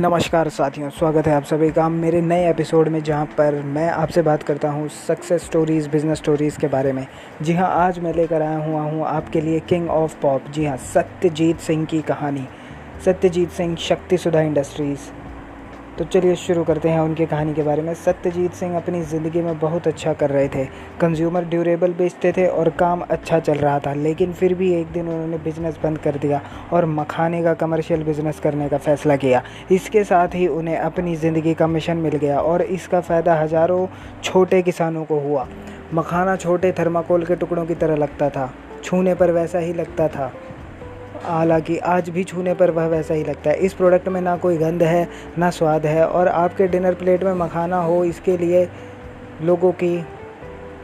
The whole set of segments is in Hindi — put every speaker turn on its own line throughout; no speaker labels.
नमस्कार साथियों, स्वागत है आप सभी का मेरे नए एपिसोड में, जहाँ पर मैं आपसे बात करता हूँ सक्सेस स्टोरीज़ बिज़नेस स्टोरीज़ के बारे में। जी हाँ, आज मैं लेकर आया हुआ हूँ आपके लिए किंग ऑफ़ पॉप जी हाँ, सत्यजीत सिंह की कहानी। सत्यजीत सिंह, शक्ति सुधा इंडस्ट्रीज़ तो चलिए शुरू करते हैं उनकी कहानी के बारे में। सत्यजीत सिंह अपनी ज़िंदगी में बहुत अच्छा कर रहे थे। कंज्यूमर ड्यूरेबल बेचते थे और काम अच्छा चल रहा था, लेकिन फिर भी एक दिन उन्होंने बिज़नेस बंद कर दिया और मखाने का कमर्शियल बिज़नेस करने का फ़ैसला किया। इसके साथ ही उन्हें अपनी ज़िंदगी का मिशन मिल गया और इसका फ़ायदा हज़ारों छोटे किसानों को हुआ। मखाना छोटे थर्माकोल के टुकड़ों की तरह लगता था, छूने पर वैसा ही लगता था। हालाँकि आज भी छूने पर वह वैसा ही लगता है। इस प्रोडक्ट में ना कोई गंध है, ना स्वाद है और आपके डिनर प्लेट में मखाना हो, इसके लिए लोगों की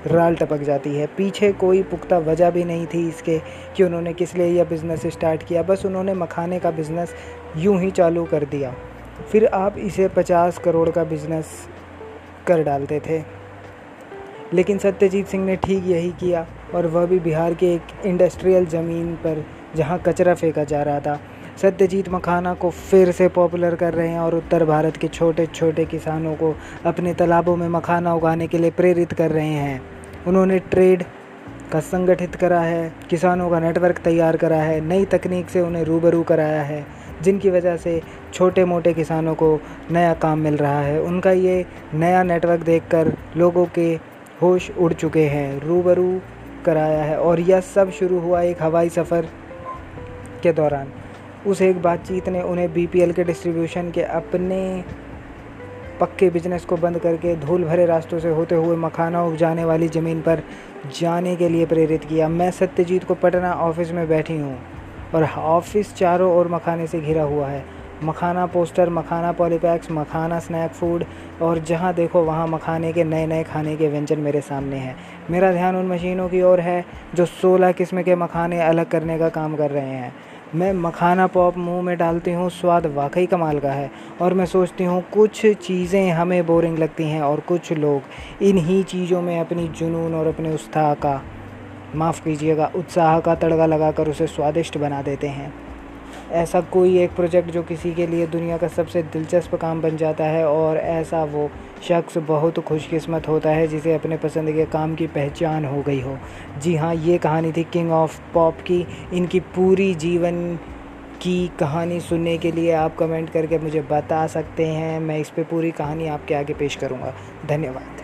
राल टपक जाती है। पीछे कोई पुख्ता वजह भी नहीं थी इसके कि उन्होंने किस लिए यह बिज़नेस स्टार्ट किया। बस उन्होंने मखाने का बिज़नेस यूँ ही चालू कर दिया। फिर आप इसे पचास करोड़ का बिज़नेस कर डालते थे। लेकिन सत्यजीत सिंह ने ठीक यही किया और वह भी बिहार के एक इंडस्ट्रियल ज़मीन पर, जहाँ कचरा फेंका जा रहा था। सत्यजीत मखाना को फिर से पॉपुलर कर रहे हैं और उत्तर भारत के छोटे छोटे किसानों को अपने तालाबों में मखाना उगाने के लिए प्रेरित कर रहे हैं। उन्होंने ट्रेड का संगठित करा है, किसानों का नेटवर्क तैयार करा है, नई तकनीक से उन्हें रूबरू कराया है, जिनकी वजह से छोटे मोटे किसानों को नया काम मिल रहा है। उनका ये नया नेटवर्क देखकर लोगों के होश उड़ चुके हैं। रूबरू कराया है और यह सब शुरू हुआ एक हवाई सफ़र के दौरान। उस एक बातचीत ने उन्हें बीपीएल के डिस्ट्रीब्यूशन के अपने पक्के बिज़नेस को बंद करके धूल भरे रास्तों से होते हुए मखाना उपजाने वाली ज़मीन पर जाने के लिए प्रेरित किया। मैं सत्यजीत को पटना ऑफ़िस में बैठी हूँ और ऑफ़िस चारों ओर मखाने से घिरा हुआ है। Makhana poster, makhana polypacks, makhana snack food और जहाँ देखो वहाँ मखाने के नए नए खाने के व्यंजन मेरे सामने हैं। मेरा ध्यान उन मशीनों की ओर है जो 16 किस्म के मखाने अलग करने का काम कर रहे हैं। मैं मखाना पॉप मुँह में डालती हूँ, स्वाद वाकई कमाल का है और मैं सोचती हूँ कुछ चीज़ें हमें बोरिंग लगती हैं और कुछ लोग इन्हीं चीज़ों में अपनी जुनून और अपने उत्साह का, माफ़ कीजिएगा, उत्साह का तड़का लगाकर उसे स्वादिष्ट बना देते हैं। ऐसा कोई एक प्रोजेक्ट जो किसी के लिए दुनिया का सबसे दिलचस्प काम बन जाता है और ऐसा वो शख्स बहुत खुशकिस्मत होता है जिसे अपने पसंद के काम की पहचान हो गई हो। जी हाँ ये कहानी थी किंग ऑफ़ पॉप की। इनकी पूरी जीवन की कहानी सुनने के लिए आप कमेंट करके मुझे बता सकते हैं। मैं इस पर पूरी कहानी आपके आगे पेश करूँगा। धन्यवाद।